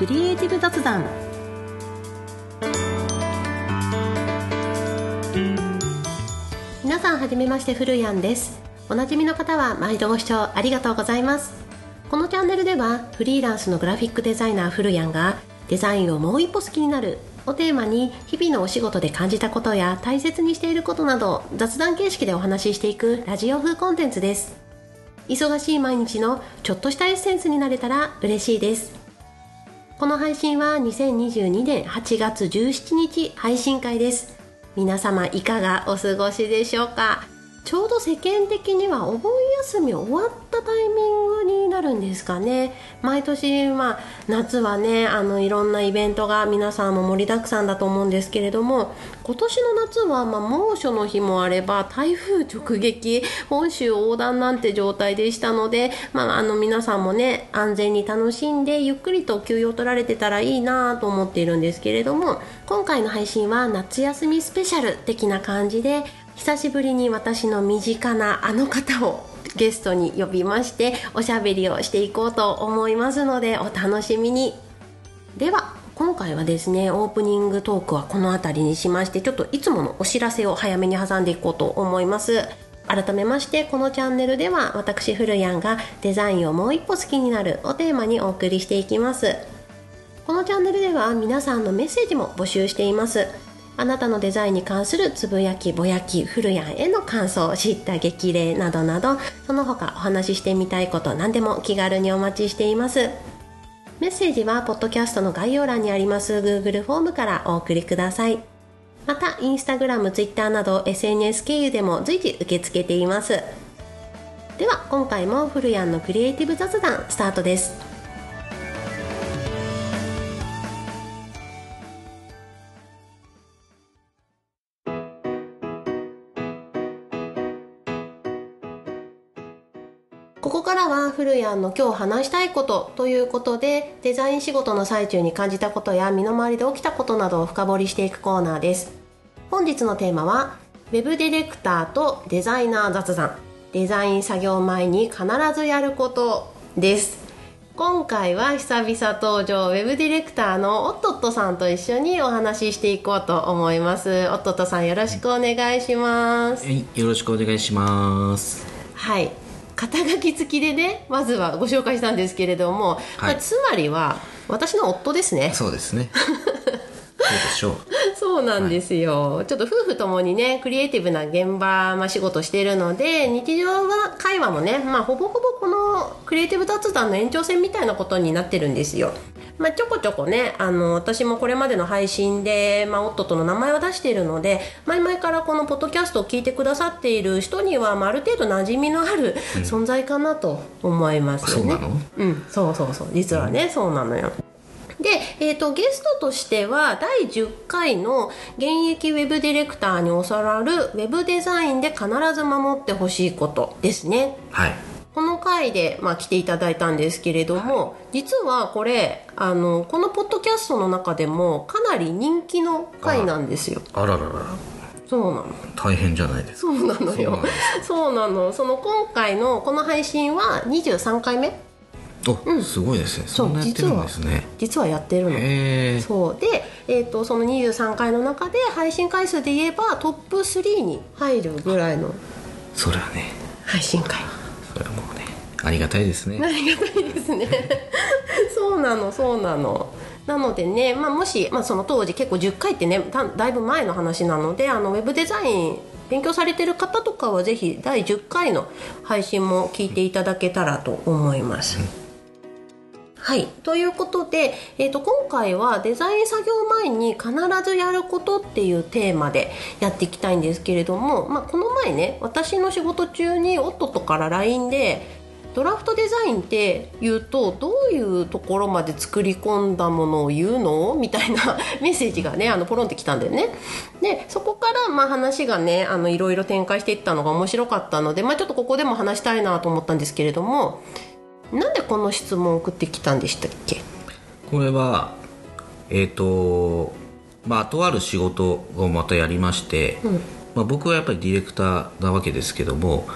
クリエイティブ雑談。皆さんはじめましてフルヤンです。おなじみの方は毎度ご視聴ありがとうございます。このチャンネルではフリーランスのグラフィックデザイナーフルヤンがデザインをもう一歩好きになるをテーマに日々のお仕事で感じたことや大切にしていることなど雑談形式でお話ししていくラジオ風コンテンツです。忙しい毎日のちょっとしたエッセンスになれたら嬉しいです。この配信は2022年8月17日配信会です。皆様いかがお過ごしでしょうか？ちょうど世間的にはお盆休み終わったタイミングになるんですかね。毎年、まあ、夏はねあのいろんなイベントが皆さんも盛りだくさんだと思うんですけれども今年の夏は、まあ、猛暑の日もあれば台風直撃本州横断なんて状態でしたので、まあ、あの皆さんもね安全に楽しんでゆっくりと休養取られてたらいいなと思っているんですけれども今回の配信は夏休みスペシャル的な感じで久しぶりに私の身近なあの方をゲストに呼びましておしゃべりをしていこうと思いますのでお楽しみに。では今回はですねオープニングトークはこの辺りにしましてちょっといつものお知らせを早めに挟んでいこうと思います。改めましてこのチャンネルでは私フルヤンがデザインをもう一歩好きになるをテーマにお送りしていきます。このチャンネルでは皆さんのメッセージも募集しています。あなたのデザインに関するつぶやきぼやきフルヤンへの感想知った激励などなどその他お話ししてみたいこと何でも気軽にお待ちしています。メッセージはポッドキャストの概要欄にあります Google フォームからお送りください。またインスタグラム、ツイッターなど SNS 経由でも随時受け付けています。では今回もフルヤンのクリエイティブ雑談スタートです。ここからはフルヤンの今日話したいことということでデザイン仕事の最中に感じたことや身の回りで起きたことなどを深掘りしていくコーナーです。本日のテーマは Web ディレクターとデザイナー雑談。デザイン作業前に必ずやることです。今回は久々登場ウェブディレクターのオットットさんと一緒にお話ししていこうと思います。オットットさんよろしくお願いします。はいよろしくお願いします。はい肩書き付きでねまずはご紹介したんですけれども、はい、つまりは私の夫ですね。そうですね。そうでしょう。そうなんですよ、はい、ちょっと夫婦ともにねクリエイティブな現場、まあ、仕事しているので日常は会話もね、まあ、ほぼほぼこのクリエイティブ雑談の延長線みたいなことになってるんですよまあ、ちょこちょこねあの私もこれまでの配信で、まあ、夫との名前を出しているので前々からこのポッドキャストを聞いてくださっている人には、まあ、ある程度馴染みのある存在かなと思いますよね。うん、そうそうそう実はね、うん、そうなのよ。で、えーと、ゲストとしては第10回の現役ウェブディレクターに教わるウェブデザインで必ず守ってほしいことですね。はいこの回で、まあ、来ていただいたんですけれども、はい、実はこれあのこのポッドキャストの中でもかなり人気の回なんですよ。あららら。そうなの。大変じゃないですか。そうなのよ。そうなの。その今回のこの配信は23回目？お、うん、すごいですね。そんなやってるんですね。実はやってるの。そう。で、えーと、その23回の中で配信回数で言えばトップ3に入るぐらいのそれはね。配信回。それはもうねありがたいですね。ありがたいですね。そうなのそうなの。なのでね、まあ、もし、まあ、その当時結構10回ってねだいぶ前の話なのであのウェブデザイン勉強されてる方とかはぜひ第10回の配信も聞いていただけたらと思います。はい。ということで、えーと、今回はデザイン作業前に必ずやることっていうテーマでやっていきたいんですけれども、まあ、この前ね私の仕事中に夫とから LINE でドラフトデザインって言うとどういうところまで作り込んだものを言うの？みたいな メッセージがねあのポロンってきたんだよね。でそこからまあ話がねいろいろ展開していったのが面白かったので、まあ、ちょっとここでも話したいなと思ったんですけれどもなんでこの質問を送ってきたんでしたっけ？これはえっ、ー、とまあとある仕事をまたやりまして、うん、まあ、僕はやっぱりディレクターなわけですけども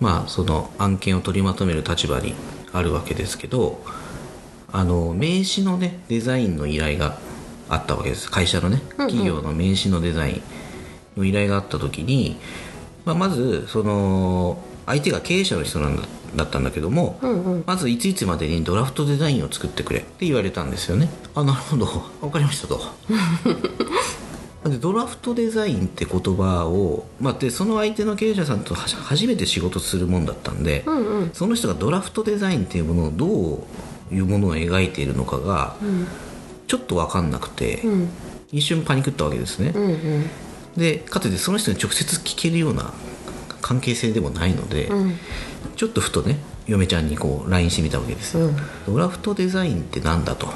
まあその案件を取りまとめる立場にあるわけですけどあの名刺のねデザインの依頼があったわけです。会社のね企業の名刺のデザインの依頼があった時に、まあ、まずその相手が経営者の人なんだだったんだけども、まずいついつまでにドラフトデザインを作ってくれって言われたんですよね。あなるほど。分かりましたと。でドラフトデザインって言葉を、まあ、でその相手の経営者さんと初めて仕事するもんだったんで、その人がドラフトデザインっていうものをどういうものを描いているのかが、ちょっと分かんなくて、一瞬パニクったわけですね、でかつてその人に直接聞けるような関係性でもないので、ちょっとふとね嫁ちゃんにこう LINE してみたわけです。よ、ドラフトデザインってなんだと？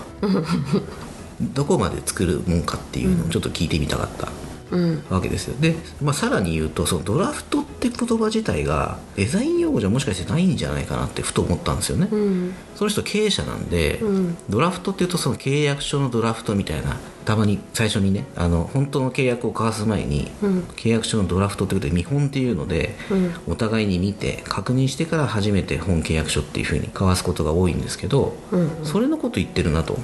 どこまで作るもんかっていうのをちょっと聞いてみたかったわけですよ。で、まあ、さらに言うとそのドラフトって言葉自体がデザイン用語じゃもしかしてないんじゃないかなってふと思ったんですよね、その人経営者なんで、ドラフトっていうとその契約書のドラフトみたいなたまに最初にねあの本当の契約を交わす前に、契約書のドラフトってことで見本っていうので、お互いに見て確認してから初めて本契約書っていうふうに交わすことが多いんですけど、それのこと言ってるなと。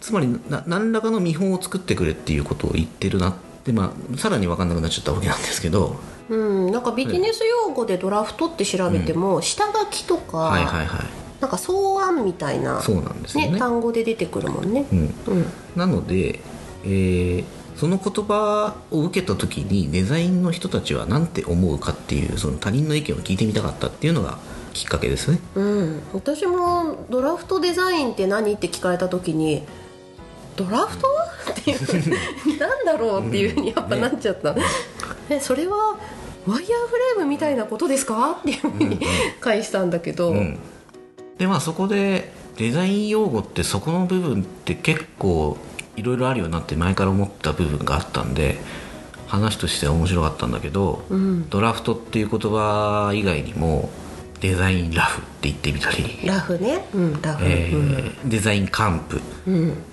つまりな何らかの見本を作ってくれっていうことを言ってるなって、まあ、さらに分かんなくなっちゃったわけなんですけど、うん、なんかビジネス用語でドラフトって調べても、下書きとか、はいはいはい。なんか草案みたいなそうなんですよね。単語で出てくるもんね。うん、うん。なので、えーその言葉を受けた時にデザインの人たちは何て思うかっていうその他人の意見を聞いてみたかったっていうのがきっかけですね。うん、私もドラフトデザインって何って聞かれた時にドラフト？っていう。なんだろうっていうふうにやっぱなっちゃった、えそれはワイヤーフレームみたいなことですか？っていうふうに返したんだけど、うん、でまあそこでデザイン用語ってそこの部分って結構いろいろあるよなって前から思った部分があったんで話としては面白かったんだけど、ドラフトっていう言葉以外にもデザインラフって言ってみたり、ラフね、うん、ラフ、えうん。ーデザインカンプ、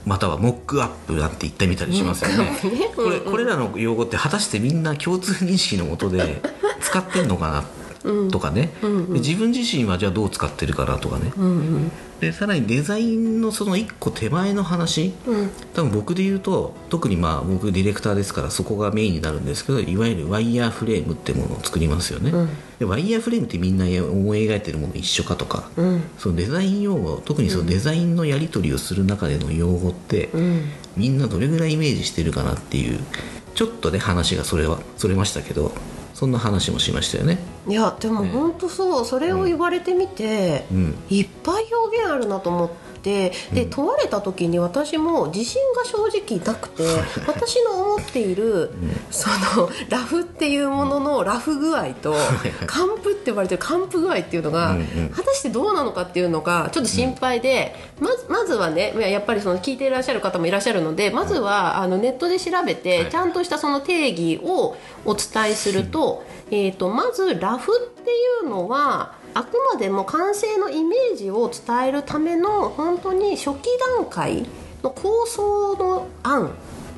またはモックアップなんて言ってみたりしますよね。これこれらの用語って果たしてみんな共通認識のもとで使ってんのかなとかね、で自分自身はじゃあどう使ってるかなとかね、でさらにデザインのその一個手前の話、多分僕で言うと特にまあ僕ディレクターですからそこがメインになるんですけどいわゆるワイヤーフレームってものを作りますよね、でワイヤーフレームってみんな思い描いてるもの一緒かとか、そのデザイン用語特にそのデザインのやり取りをする中での用語って、みんなどれぐらいイメージしてるかなっていうちょっとね話がそれはそれましたけどそんな話もしましたよね。いやでも本当そう。それを言われてみて、うん。いっぱい表現あるなと思ってで問われた時に私も自信が正直なくて私の思っている、そのラフっていうもののラフ具合とカンプって呼ばれてるカンプ具合っていうのが、果たしてどうなのかっていうのがちょっと心配で、まずまずはねいややっぱりその聞いていらっしゃる方もいらっしゃるのでまずはあのネットで調べて、はい。ちゃんとしたその定義をお伝えすると,、えー、とまずラフっていうのはあくまでも完成のイメージを伝えるための本当に初期段階の構想の案。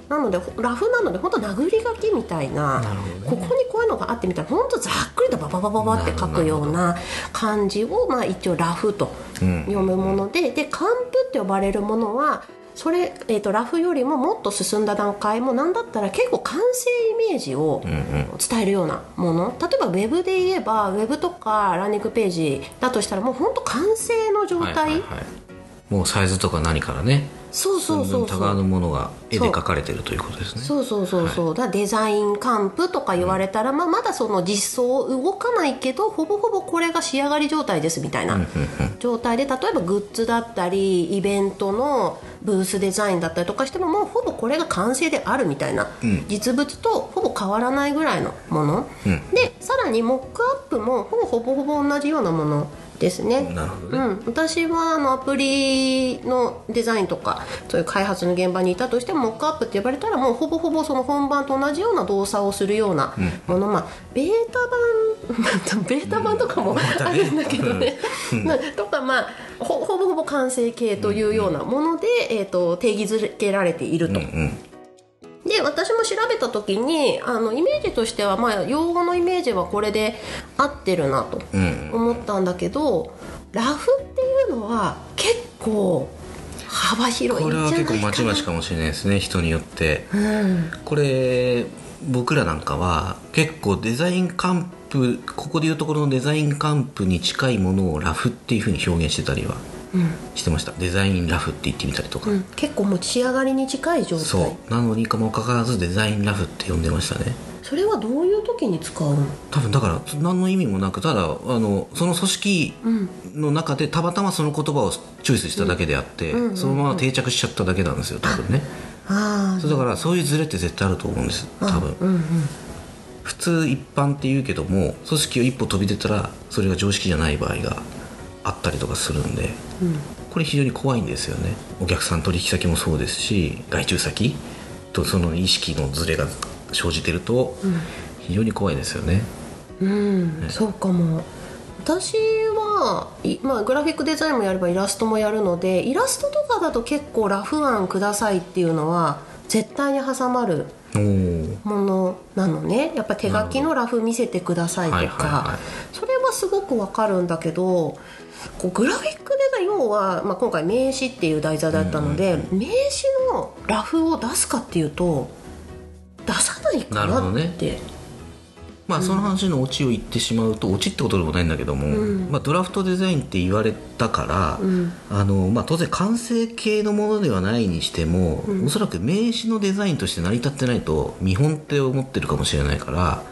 なのでラフなので本当殴り書きみたいなね。ここにこういうのがあってみたいな本当ざっくりとバババババって書くような感じを、まあ、一応ラフとうん読むもので、でカンプって呼ばれるものはそれ、えー、とラフよりももっと進んだ段階もなんだったら結構完成イメージを伝えるようなもの。例えばウェブで言えばウェブとかランニングページだとしたらもう本当完成の状態、もうサイズとか何からねそうそうそうそう。のものが絵で描かれてるということですね。そうそうそうそう、だからデザインカンプとか言われたら、まあ、まだその実装動かないけどほぼほぼこれが仕上がり状態ですみたいな状態で例えばグッズだったりイベントのブースデザインだったりとかしてももうほぼこれが完成であるみたいな、うん。実物とほぼ変わらないぐらいのもの、うん。でさらにモックアップもほぼほぼほぼ同じようなものですね。なるほどね、うん、私はあのアプリのデザインとかそういう開発の現場にいたとしてもモックアップって呼ばれたらもうほぼほぼその本番と同じような動作をするようなもの、まあベータ版ベータ版とかもあるんだけどね、な とかまあほほぼほぼ完成形というようなもので、えー、と定義づけられていると。うんで私も調べた時にあのイメージとしては、まあ、用語のイメージはこれで合ってるなとうん。思ったんだけどラフっていうのは結構幅広い。これはんじゃないかな。結構まちまちかもしれないですね人によって。うん。これ僕らなんかは結構デザインカンプここでいうところのデザインカンプに近いものをラフっていうふうに表現してたりはうんしてました。デザインラフって言ってみたりとか、うん、結構もう仕上がりに近い状態。そう。なのにかもかかわらずデザインラフって呼んでましたね。それはどういう時に使うの？多分だから何の意味もなくただあのその組織うん。の中でたまたまその言葉をチョイスしただけであって、うんうんうんそのまま定着しちゃっただけなんですよ多分ね。あそうだからそういうズレって絶対あると思うんです多分。うんうん。普通一般って言うけども組織を一歩飛び出たらそれが常識じゃない場合があったりとかするんでうん。これ非常に怖いんですよね。お客さん取引先もそうですし外注先とその意識のズレが生じてると非常に怖いですよね。うん、そうかも。私はいまあ、グラフィックデザインもやればイラストもやるのでイラストとかだと結構ラフ案くださいっていうのは絶対に挟まるものなのね。やっぱ手書きのラフ見せてくださいとか、それはすごくわかるんだけどこうグラフィックデザイン要は、まあ、今回名刺っていう題材だったので、名刺のラフを出すかっていうと出さないかななるほどね。って、まあその話のオチを言ってしまうとオチってことでもないんだけども、うん。まあ、ドラフトデザインって言われたから、うん。あのまあ、当然完成形のものではないにしても、うん。おそらく名刺のデザインとして成り立ってないと見本って思ってるかもしれないから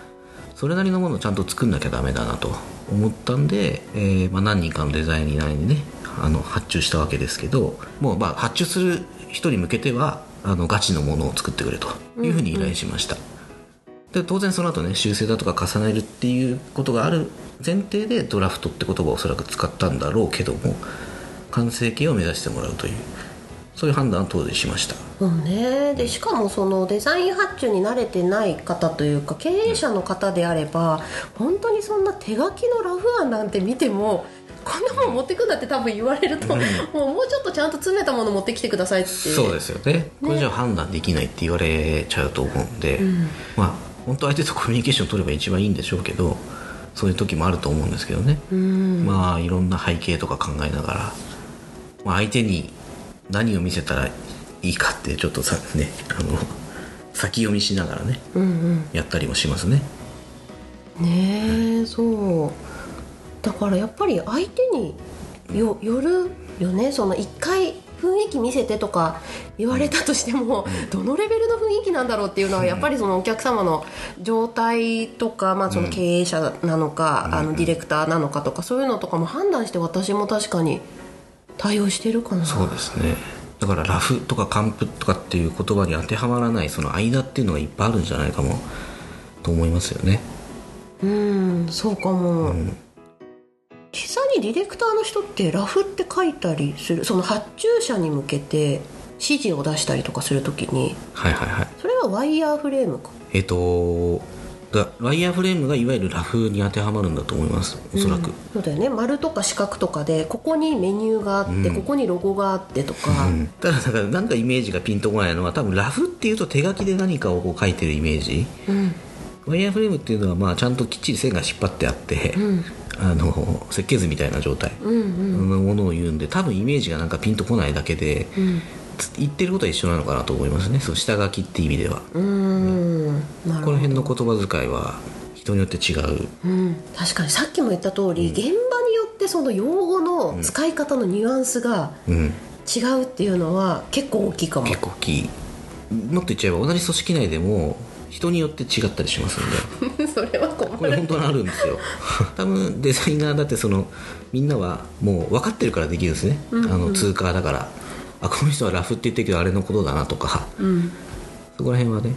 それなりのものをちゃんと作んなきゃダメだなと思ったんで、えーまあ、何人かのデザイナーにねあの発注したわけですけどもうまあ発注する人に向けてはあのガチのものを作ってくれというふうに依頼しました。で当然その後ね修正だとか重ねるっていうことがある前提でドラフトって言葉をおそらく使ったんだろうけども完成形を目指してもらうというそういう判断を当時しました。そうね。でしかもそのデザイン発注に慣れてない方というか経営者の方であれば本当にそんな手書きのラフ案なんて見てもこんなもん持ってくんだって多分言われると、うん。もうもうちょっとちゃんと詰めたもの持ってきてくださいって。そうですよね。これじゃ判断できないって言われちゃうと思うんで、ん。まあ本当相手とコミュニケーション取れば一番いいんでしょうけどそういう時もあると思うんですけどね、うん。まあいろんな背景とか考えながら、まあ、相手に何を見せたらいいかってちょっとさねあの先読みしながらねうんうん。やったりもしますね。ねえそう。だからやっぱり相手によよるよね。その一回雰囲気見せてとか言われたとしても、どのレベルの雰囲気なんだろうっていうのはやっぱりそのお客様の状態とか、まあ、その経営者なのか、あのディレクターなのかとかそういうのとかも判断して私も確かに対応してるかな？そうですね。だからラフとかカンプとかっていう言葉に当てはまらないその間っていうのがいっぱいあるんじゃないかもと思いますよね。うんそうかも、ん。実際にディレクターの人ってラフって書いたりするその発注者に向けて指示を出したりとかするときにはいはいはい。それはワイヤーフレームか。えっ、とだワイヤーフレームがいわゆるラフに当てはまるんだと思います。おそらく、うんそうだよね。丸とか四角とかでここにメニューがあって、うん。ここにロゴがあってとか、うん。ただだからなんかイメージがピンとこないのは多分ラフっていうと手書きで何かをこう書いてるイメージ。うん。ワイヤーフレームっていうのはまあちゃんときっちり線が引っ張ってあって、うん。あの設計図みたいな状態のものを言うんで多分イメージがなんかピンとこないだけで言ってることは一緒なのかなと思いますね。そう下書きっていう意味では。うん。この辺の言葉遣いは人によって違う。うん、確かにさっきも言った通り、現場によってその用語の使い方のニュアンスがうん。違うっていうのは結構大きいかも。結構大きい。もっと言っちゃえば同じ組織内でも人によって違ったりしますんで。それは困これ本当にあるんですよ。多分デザイナーだってそのみんなはもう分かってるからできるんですね、うんうんあの通過だからあ この人はラフって言ってるけどあれのことだなとか。うん。そこら辺はね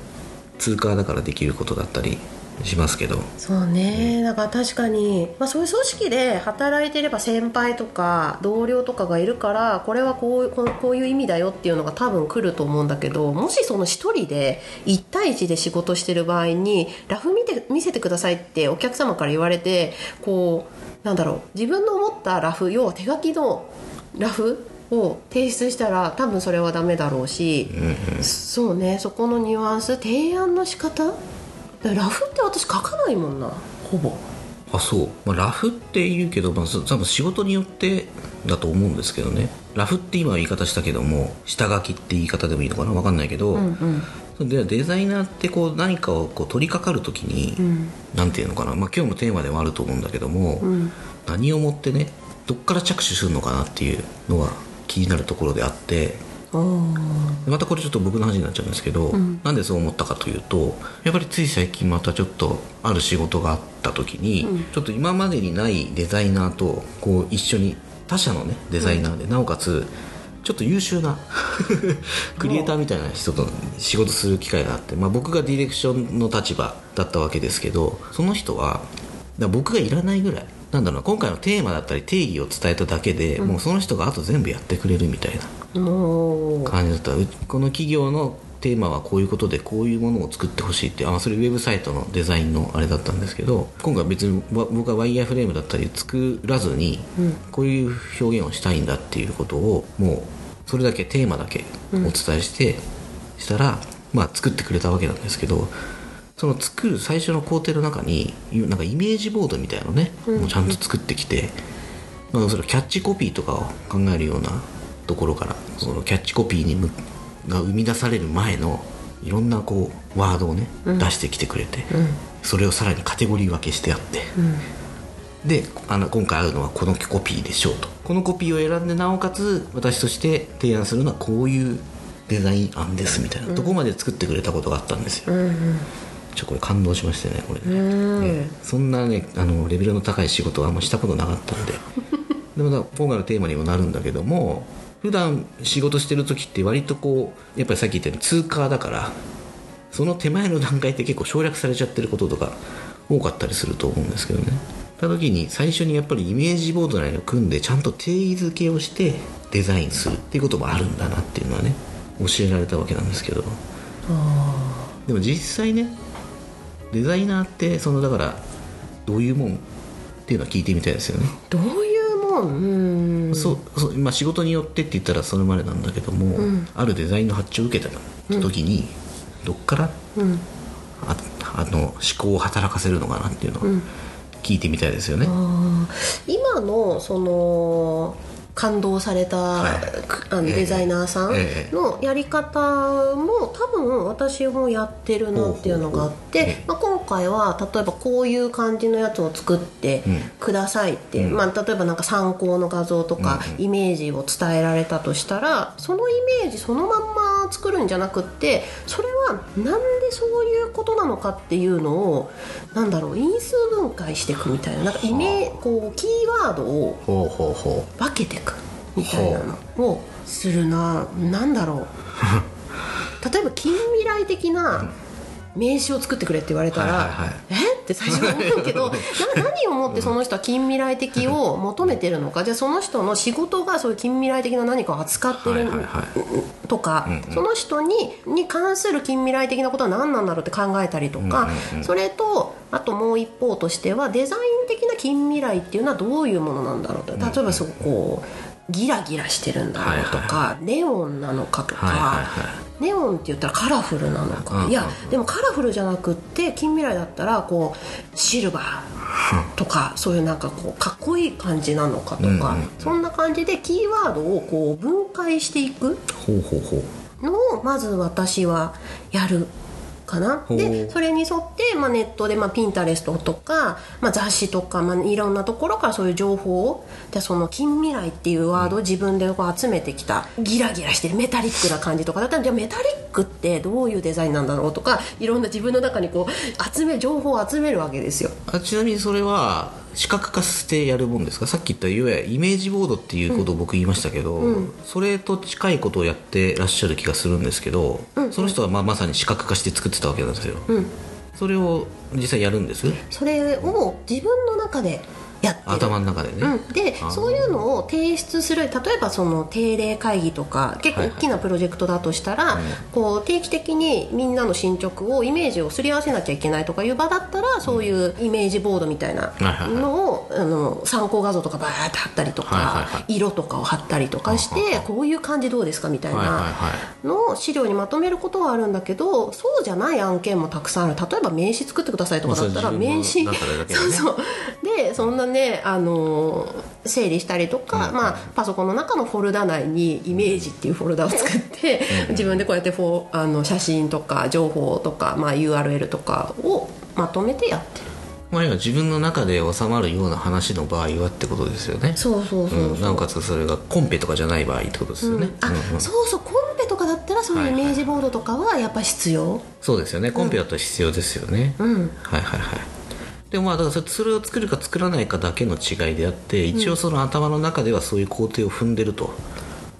通過だからできることだったりしますけど。そうね。だから確かに、まあ、そういう組織で働いていれば先輩とか同僚とかがいるからこれはこうこうこういう意味だよっていうのが多分来ると思うんだけどもしその一人で1対1で仕事してる場合にラフ見て見せてくださいってお客様から言われてこうなんだろう自分の思ったラフ要は手書きのラフを提出したら多分それはダメだろうし、うんうんそうねそこのニュアンス提案の仕方？ラフって私書かないもんな。ほぼ。あそう、まあ、ラフって言うけど、まあ、そ多分仕事によってだと思うんですけどね。ラフって今は言い方したけども下書きって言い方でもいいのかな？分かんないけど、うんでデザイナーってこう何かをこう取り掛かる時に、ん。なんていうのかな、まあ、今日のテーマでもあると思うんだけども、ん。何をもってねどっから着手するのかなっていうのが気になるところであってまたこれちょっと僕の話になっちゃうんですけど、なんでそう思ったかというとやっぱりつい最近またちょっとある仕事があった時に、ちょっと今までにないデザイナーとこう一緒に他社のねデザイナーで、なおかつちょっと優秀な クリエイターみたいな人と仕事する機会があって、まあ、僕がディレクションの立場だったわけですけどその人は僕がいらないぐらいなんだろうな今回のテーマだったり定義を伝えただけで、もうその人があと全部やってくれるみたいな感じだった。うこの企業のテーマはこういうことでこういうものを作ってほしいってあそれウェブサイトのデザインのあれだったんですけど今回別にわ僕はワイヤーフレームだったり作らずに、こういう表現をしたいんだっていうことをもうそれだけテーマだけお伝えして、したらまあ作ってくれたわけなんですけどその作る最初の工程の中になんかイメージボードみたいなのね、もうちゃんと作ってきて、まあ、それキャッチコピーとかを考えるようなところからそのキャッチコピーにむが生み出される前のいろんなこうワードをね、出してきてくれて、それをさらにカテゴリー分けしてあって、であの今回会うのはこのコピーでしょうと。このコピーを選んでなおかつ私として提案するのはこういうデザイン案ですみたいなとこまで作ってくれたことがあったんですよ、ちょこれ感動しましてねこれ。ね、ねそんなねあのレベルの高い仕事はあんましたことなかったんで。でもだ今回のテーマにもなるんだけども普段仕事してる時って割とこうやっぱりさっき言ったように通過だからその手前の段階って結構省略されちゃってることとか多かったりすると思うんですけどね。た時に最初にやっぱりイメージボードなりを組んでちゃんと定義づけをしてデザインするっていうこともあるんだなっていうのはね教えられたわけなんですけど。でも実際ねデザイナーってそのだからどういうもんっていうのは聞いてみたいですよね、どういうもん？うん。そうそうまあ、仕事によってって言ったらそれまでなんだけども、あるデザインの発注を受けた時に、どっからうん。ああの思考を働かせるのかなっていうのを聞いてみたいですよね、今のその感動された、はい。あのええ。デザイナーさんええ。のやり方も多分私もやってるなっていうのがあって、まあ、今回は例えばこういう感じのやつを作ってうん。くださいって、まあ、例えばなんか参考の画像とかイメージを伝えられたとしたらそのイメージそのまんま作るんじゃなくってそれはなんでそういうことなのかっていうのをなんだろう因数分解していくみたいななんかイメこうキーワードをほうほうほ分けていくみたいなのをするななんだろう。例えば近未来的な名刺を作ってくれって言われたら、はいはいはい。え？って最初思うけど な何をもってその人は近未来的を求めてるのか？じゃあその人の仕事がそういう近未来的な何かを扱ってる、とか、その人にに関する近未来的なことは何なんだろうって考えたりとか、それとあともう一方としてはデザイン的な近未来っていうのはどういうものなんだろうと？例えばそこうギラギラしてるんだろうとか、ネオンなのかとか、ネオンって言ったらカラフルなのか、うん。いやでもカラフルじゃなくって近未来だったらこうシルバーとかそういうなんかこうかっこいい感じなのかとか、うんうん。そんな感じでキーワードをこう分解していくのをまず私はやるかな？でそれに沿って、まあ、ネットで、まあ、ピンタレストとか、まあ、雑誌とか、まあ、いろんなところからそういう情報をでその近未来っていうワードを自分でこう集めてきたギラギラしてるメタリックな感じとか。だったらじゃあメタリックってどういうデザインなんだろうとかいろんな自分の中にこう集め情報を集めるわけですよ。あちなみにそれは視覚化してやるもんですか？さっき言ったいわゆるイメージボードっていうことを僕言いましたけど、それと近いことをやってらっしゃる気がするんですけど、その人はまあまさに視覚化して作ってたわけなんですよ、それを実際やるんです？それを自分の中でやってる。頭の中でね、うん、でそういうのを提出する例えばその定例会議とか結構はいはい。大きなプロジェクトだとしたら、こう定期的にみんなの進捗をイメージをすり合わせなきゃいけないとかいう場だったらそういうイメージボードみたいなはいはいはい。のをあの参考画像とかバーって貼ったりとか、はいはいはい。色とかを貼ったりとかしてこういう感じどうですかみたいはいはいなはい。のを資料にまとめることはあるんだけどそうじゃない案件もたくさんある。例えば名刺作ってくださいとかだったら名刺ね。そうそう。でそんなねあの整理したりとか、まあ、パソコンの中のフォルダ内にイメージっていうフォルダを作って、自分でこうやってフォあの写真とか情報とか、まあ、URL とかをまとめてやってる。まあ、要は自分の中で収まるような話の場合はってことですよね。そうそうそうそう、うん、なおかつそれがコンペとかじゃない場合ってことですよね、あ、うんうん。そうそう。コンペとかだったらそういうイメージボードとかはやっぱ必要、そうですよね。コンペだったら必要ですよね、うん。はいはいはいでもまあだからそれを作るか作らないかだけの違いであって一応その頭の中ではそういう工程を踏んでると、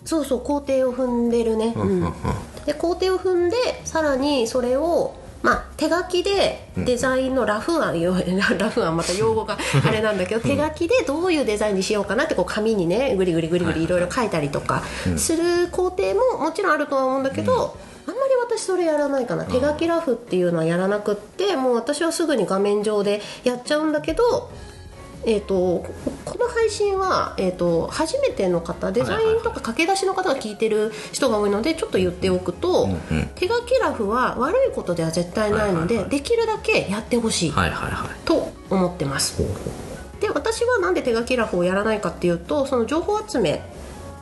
そうそう工程を踏んでるね、うんうんうん。で工程を踏んでさらにそれをまあ、手書きでデザインのラフ案、よ ラフ案また用語が あれなんだけど手書きでどういうデザインにしようかなってこう紙にねグリグリグリグリいろいろ書いたりとかする工程ももちろんあるとは思うんだけど、あん。まり私それやらないかな。手書きラフっていうのはやらなくってもう私はすぐに画面上でやっちゃうんだけどえー、とこの配信は、えー、と初めての方デザインとか駆け出しの方が聞いてる人が多いのでちょっと言っておくと、うん手書きラフは悪いことでは絶対ないので、できるだけやってほしいと思ってます。で私はなんで手書きラフをやらないかっていうとその情報集め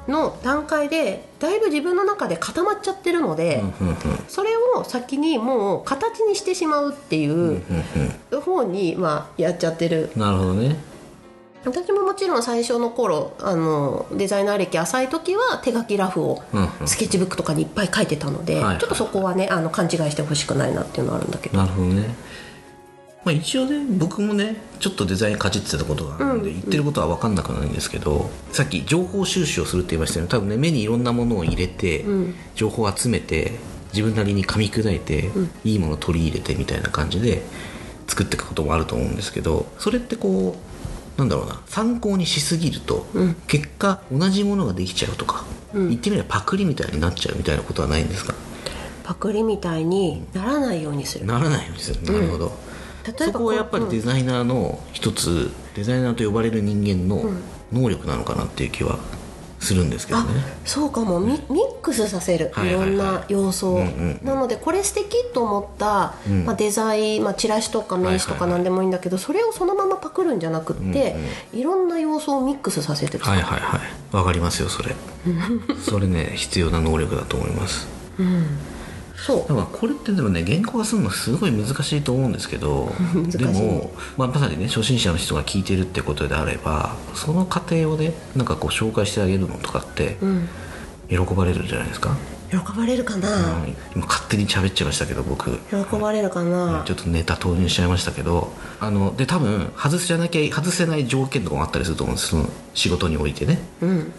の段階でだいぶ自分の中で固まっちゃってるので、それを先にもう形にしてしまうっていう方に、まあ、やっちゃってる。なるほどね。私ももちろん最初の頃あのデザイナー歴浅い時は手書きラフをスケッチブックとかにいっぱい書いてたので、ちょっとそこはねあの勘違いしてほしくないなっていうのはあるんだけど。なるほどねまあ一応ね僕もねちょっとデザインかじってたことがあるんで、言ってることは分かんなくないんですけどさっき情報収集をするって言いましたよね。多分ね目にいろんなものを入れて、ん。情報を集めて自分なりに噛み砕いて、いいものを取り入れてみたいな感じで作っていくこともあると思うんですけどそれってこうなんだろうな参考にしすぎると、結果同じものができちゃうとか、言ってみればパクリみたいになっちゃうみたいなことはないんですか？パクリみたいにならないようにする。ならないようにする。なるほど、そこはやっぱりデザイナーの一つ、デザイナーと呼ばれる人間の能力なのかなっていう気はするんですけどあね、そうかも。ミミックスさせる、はいろんな要素なのでこれ素敵と思った、まあ、デザイン、まあ、チラシとか名刺とか何でもいいんだけど、それをそのままパクるんじゃなくって、いろんな要素をミックスさせてはいはいはい。わかりますよそれ。それね必要な能力だと思いますそう。だからこれってでもね原稿化するのすごい難しいと思うんですけど でも、まあ、まさにね初心者の人が聞いてるってことであればその過程をねなんかこう紹介してあげるのとかってうん。喜ばれるんじゃないですか、喜ばれるかな、うん今勝手に喋っちゃいましたけど僕。喜ばれるかな、ちょっとネタ投入しちゃいましたけどあので多分外せなきゃ外せない条件とかもあったりすると思うんです。その仕事においてね。うん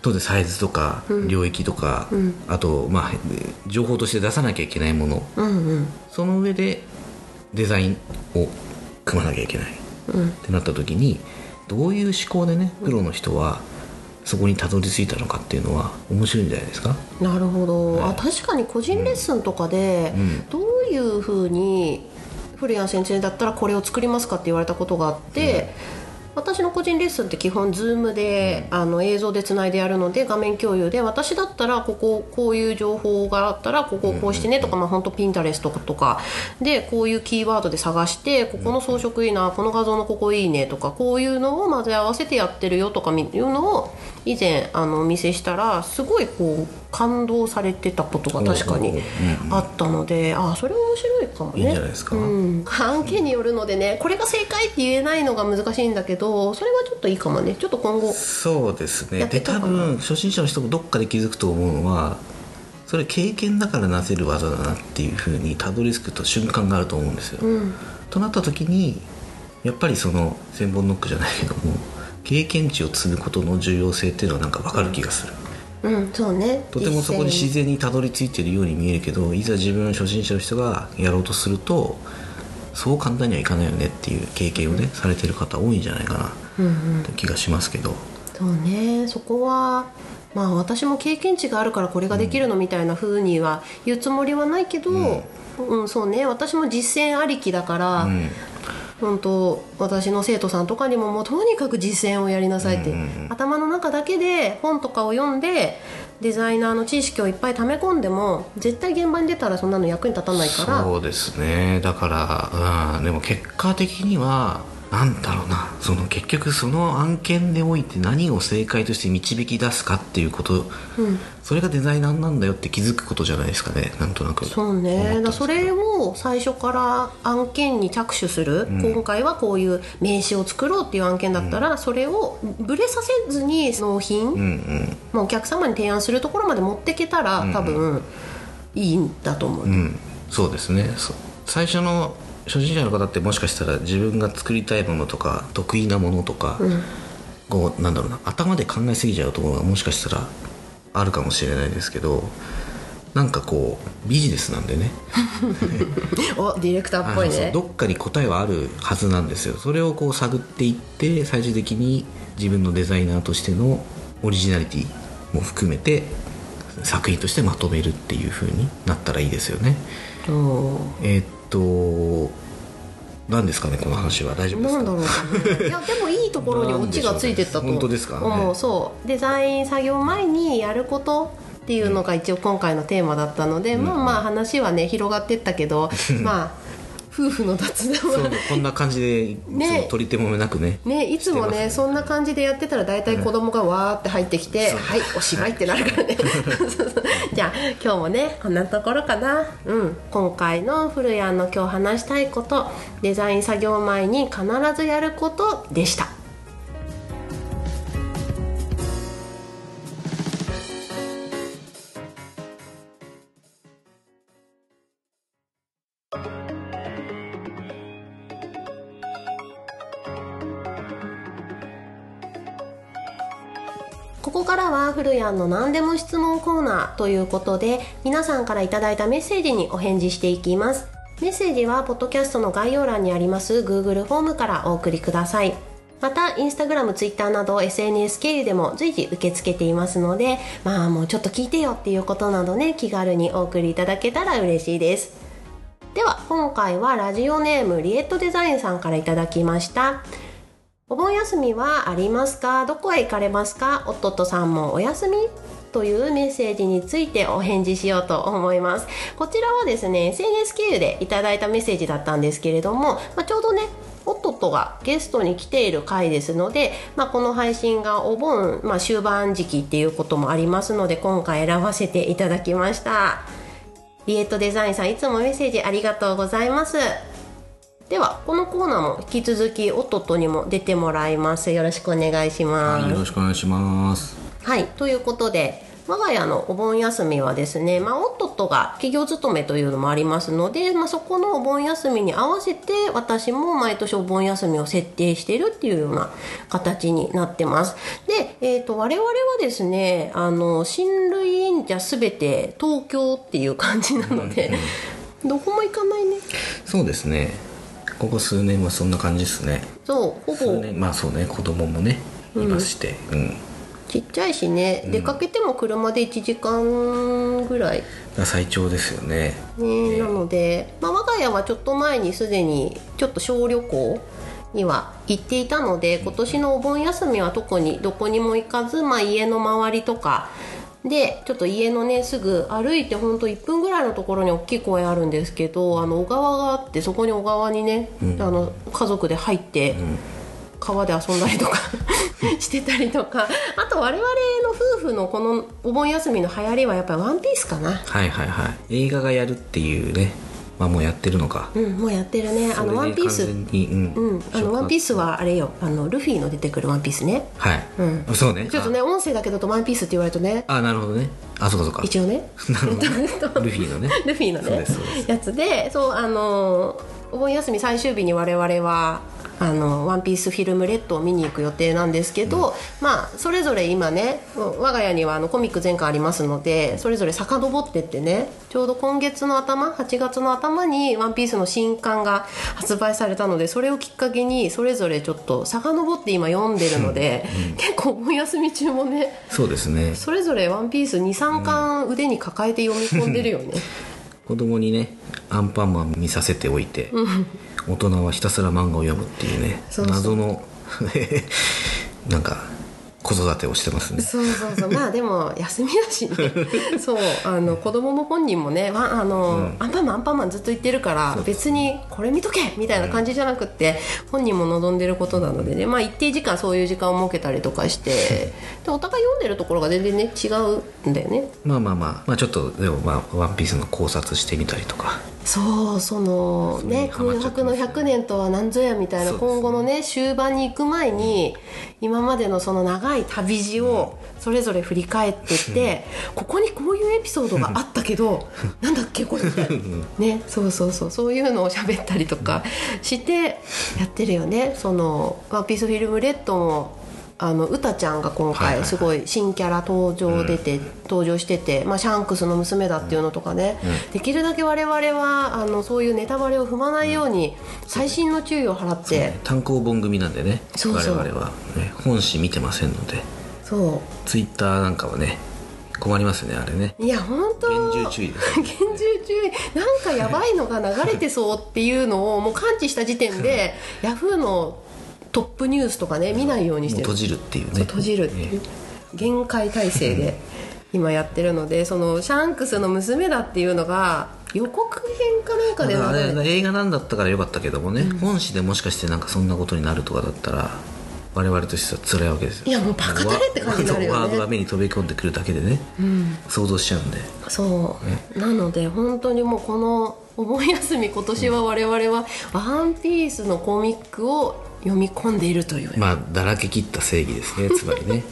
当然サイズとか領域とか、あとまあ情報として出さなきゃいけないもの。うんうん。その上でデザインを組まなきゃいけない、ってなった時にどういう思考でねプロの人はそこにたどり着いたのかっていうのは面白いんじゃないですか？なるほど、あ確かに個人レッスンとかで、ん。どういうふうに古谷先生だったらこれを作りますかって言われたことがあって、私の個人レッスンって基本 Zoom で、あの映像でつないでやるので画面共有で私だったらこここういう情報があったらここをこうしてねとか、まあ本当ピンタレストとか。でこういうキーワードで探してここの装飾いいなこの画像のここいいねとかこういうのを混ぜ合わせてやってるよとかいうのを以前あのお見せしたらすごいこう感動されてたことが確かにあったので、あそれ面白いかもね。いいんじゃないですか？うん、案件によるのでねこれが正解って言えないのが難しいんだけどそれはちょっといいかもね。ちょっと今後そうですね。で多分初心者の人もどっかで気づくと思うのはそれ経験だからなせる技だなっていうふうにたどり着くと瞬間があると思うんですよ、うん。となった時にやっぱりその千本ノックじゃないけども経験値を積むことの重要性っていうのはなんか分かる気がする、うんそうね。とてもそこに自然にたどり着いてるように見えるけどいざ自分初心者の人がやろうとするとそう簡単にはいかないよねっていう経験をねされてる方多いんじゃないかな。という気がしますけど、そうね。そこはまあ私も経験値があるからこれができるのみたいな風には言うつもりはないけど、うんそうね。私も実践ありきだから、うん本当私の生徒さんとかにももうとにかく実践をやりなさいって、頭の中だけで本とかを読んでデザイナーの知識をいっぱい溜め込んでも絶対現場に出たらそんなの役に立たないから。そうですね。だから、うん、でも結果的にはなんだろうな。その結局その案件において何を正解として導き出すかっていうこと、うん。それがデザイナーなんだよって気づくことじゃないですかね。なんとなく。そうね。それを最初から案件に着手する、今回はこういう名刺を作ろうっていう案件だったら、それをブレさせずに納品、うんうん。まあ、お客様に提案するところまで持っていけたら、多分いいんだと思う、うん。そうですね。そう最初の初心者の方ってもしかしたら自分が作りたいものとか得意なものとか、こうなんだろうな頭で考えすぎちゃうところがもしかしたらあるかもしれないですけどなんかこうビジネスなんでね。おディレクターっぽいね。どっかに答えはあるはずなんですよ。それをこう探っていって最終的に自分のデザイナーとしてのオリジナリティも含めて作品としてまとめるっていう風になったらいいですよね。うんえーっと何ですかねこの話は。大丈夫ですか？なんだろうかないやでもいいところに オチがついてったと。思う本当ですか？ねそう。デザイン作業前にやることっていうのが一応今回のテーマだったので、まあまあ話はね広がってったけど まあ夫婦の雑談は。こんな感じでね。取り手もなくね。ね、いつもねしてますそんな感じでやってたら大体子供がわーって入ってきて「はいおしまい」ってなるからね。じゃあ今日もねこんなところかな。うん。今回の古谷の今日話したいことデザイン作業前に必ずやることでしたからは古谷の何でも質問コーナーということで皆さんからいただいたメッセージにお返事していきます。メッセージはポッドキャストの概要欄にあります Google フォームからお送りください。またインスタグラム、ツイッターなど SNS 経由でも随時受け付けていますのでまあもうちょっと聞いてよっていうことなどね気軽にお送りいただけたら嬉しいです。では今回はラジオネームリエットデザインさんからいただきました。お盆休みはありますかどこへ行かれますか夫とさんもお休み？というメッセージについてお返事しようと思います。こちらはですね SNS 経由でいただいたメッセージだったんですけれども、まあ、ちょうどね夫とがゲストに来ている回ですので、まあ、この配信がお盆、まあ、終盤時期っていうこともありますので今回選ばせていただきました。リエットデザインさんいつもメッセージありがとうございます。ではこのコーナーも引き続きおっとっとにも出てもらいます。よろしくお願いします。はいよろしくお願いします。はい、ということで我が家のお盆休みはですね、まあ、夫が企業勤めというのもありますので、まあ、そこのお盆休みに合わせて私も毎年お盆休みを設定しているっていうような形になってます。で、えー、と我々はですねあの親類忍者すべて東京っていう感じなので、どこも行かないねそうですねここ数年はそんな感じですね。そうほ数ぼ年まあそうね子供もねいましてうん、ちっちゃいしね、出かけても車で1時間ぐらい。が最長ですよね。ね、なので、まあ、我が家はちょっと前にすでにちょっと小旅行には行っていたので今年のお盆休みは特にどこにも行かず、まあ、家の周りとかでちょっと家のねすぐ歩いてほんと1分ぐらいのところに大きい公園あるんですけどあの小川があってそこに小川にね、あの家族で入って、川で遊んだりとか してたりとか。あと我々の夫婦のこのお盆休みの流行りはやっぱり「ワンピースかな。はいはいはい。映画がやるっていうねまあもうやってるのか。うん、もうやってるね。あの、ワンピース。うん、うん、あの、ワンピースはあれよ、あの、ルフィの出てくるワンピースね。はい、うん。そうね。ちょっとね、音声だけだとワンピースって言われるとね、ああなるほどね。あそうかそうか。一応ね、なるほどね。ルフィのね。ルフィのね。やつで、そう、あの、お盆休み最終日に我々は、あのワンピースフィルムレッドを見に行く予定なんですけど、まあそれぞれ今ね我が家にはあのコミック全巻ありますのでそれぞれ遡ってってねちょうど今月の頭8月の頭に「ワンピースの新刊が発売されたのでそれをきっかけにそれぞれちょっと遡って今読んでるので、結構お盆休み中もねそうですね。それぞれ「ワンピース23巻腕に抱えて読み込んでるよね。子供にねアンパンマン見させておいて、大人はひたすら漫画を読むっていうね。謎の なんか子育てをしてますね。そうそうそう。まあでも休みだしね。そう。あの子供も本人もねわあの、アンパンマンアンパンマンずっと言ってるから別にこれ見とけみたいな感じじゃなくって、本人も望んでることなのでね。まあ一定時間そういう時間を設けたりとかして でお互い読んでるところが全然ね違うんだよね。まあまあまあ、まあ、ちょっとでもまあ「ワンピースの考察してみたりとかそうそのね空白の100年とは何ぞやみたいな今後のね終盤に行く前に今までのその長い旅路をそれぞれ振り返ってってここにこういうエピソードがあったけどなんだっけこれねそうそうそうそう。いうのを喋ったりとかしてやってるよね。その「ワンピースフィルムレッドもあのうたちゃんが今回すごい新キャラ登場出て、登場してて、まあ、シャンクスの娘だっていうのとかね、できるだけ我々はあのそういうネタバレを踏まないように細心の注意を払って、単行本組なんでね。そうそう。我々は、ね、本誌見てませんので。そツイッターなんかはね困りますねあれね。ういや本当。厳重注意です厳重注意。なんかやばいのが流れてそうっていうのをもう感知した時点でヤフーのトップニュースとかね見ないようにして閉じるっていうね。閉じるっていう。限界体制で今やってるのでそのシャンクスの娘だっていうのが予告編かなんかであ流れ映画なんだったからよかったけどもね、本誌でもしかしてなんかそんなことになるとかだったら我々としては辛いわけですよ。いやもうバカだれって感じになるよね。ワワードが目に飛び込んでくるだけでね、想像しちゃうんで。そう。なので本当にもうこのお盆休み今年は我々は「ワンピースのコミックを読み込んでいるという、まあだらけ切った正義ですね。つまりね。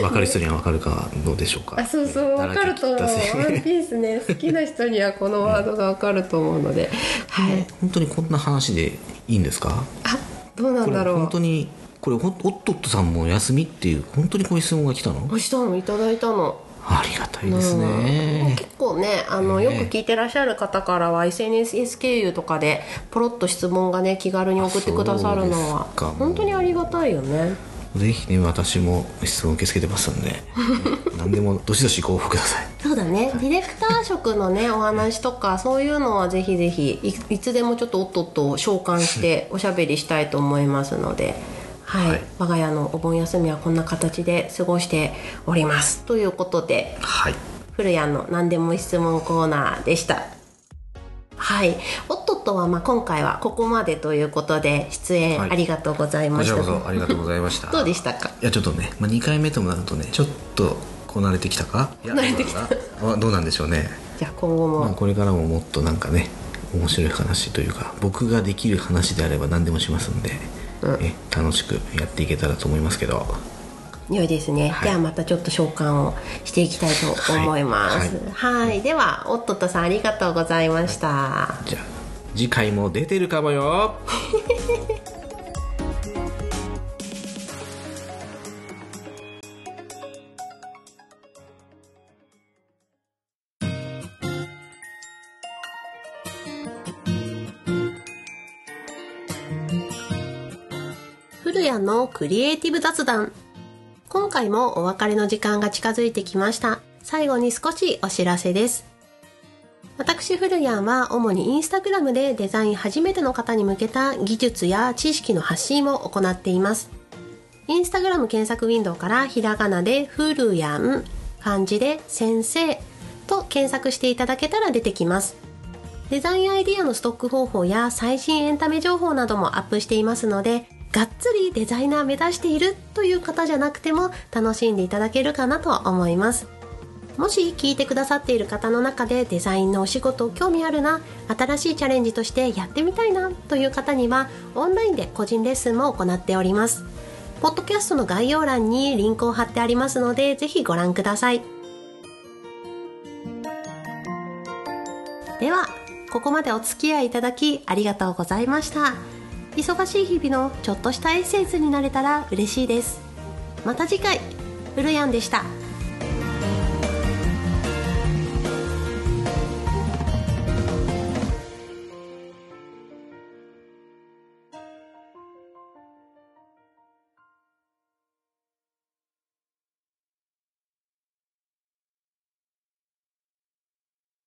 分かる人には分かるかどうでしょうか。あそうそう。だ分からると思う「ワンピースね。好きな人にはこのワードが分かると思うので、はい。本当にこんな話でいいんですか？あどうなんだろう。本当にこれおっとっとさんも休みっていう本当にこういう質問が来たの？ごしたのいただいたの。ありがたいですうんね。結構ねあのよく聞いてらっしゃる方からは SNS 経由とかでポロッと質問がね気軽に送ってくださるのは本当にありがたいよね。ぜひね私も質問受け付けてますんで。何でもどしどしご応募ください。そうだね。ディレクター職のねお話とかそういうのはぜひぜひいいつでもちょっとおっとっと召喚しておしゃべりしたいと思いますので。はい、はい。我が家のお盆休みはこんな形で過ごしております。ということではい。古谷の何でも質問コーナーでした。はい。おっとっとはまあ今回はここまでということで出演はいありがとうございました、こちらこそありがとうございました。どうでしたか？いやちょっとね、まあ、2回目ともなるとねちょっとこなれてきたか？いやこなれてきた。どうなんでしょうね、じゃあ今後も、まあ、これからももっとなんかね面白い話というか僕ができる話であれば何でもしますんで、え楽しくやっていけたらと思いますけど。良いですね、はい。ではまたちょっと召喚をしていきたいと思います。はい、ではおっとっとさんありがとうございました、じゃあ次回も出てるかもよ 古谷のクリエイティブ雑談。今回もお別れの時間が近づいてきました。最後に少しお知らせです。私古谷は主にインスタグラムでデザイン初めての方に向けた技術や知識の発信を行っています。インスタグラム検索ウィンドウからひらがなで古谷漢字で先生と検索していただけたら出てきます。デザインアイディアのストック方法や最新エンタメ情報などもアップしていますのでがっつりデザイナー目指しているという方じゃなくても楽しんでいただけるかなと思います。もし聞いてくださっている方の中でデザインのお仕事興味あるな新しいチャレンジとしてやってみたいなという方にはオンラインで個人レッスンも行っております。ポッドキャストの概要欄にリンクを貼ってありますのでぜひご覧ください。ではここまでお付き合いいただきありがとうございました。忙しい日々のちょっとしたエッセンスになれたら嬉しいです。また次回。うるやんでした。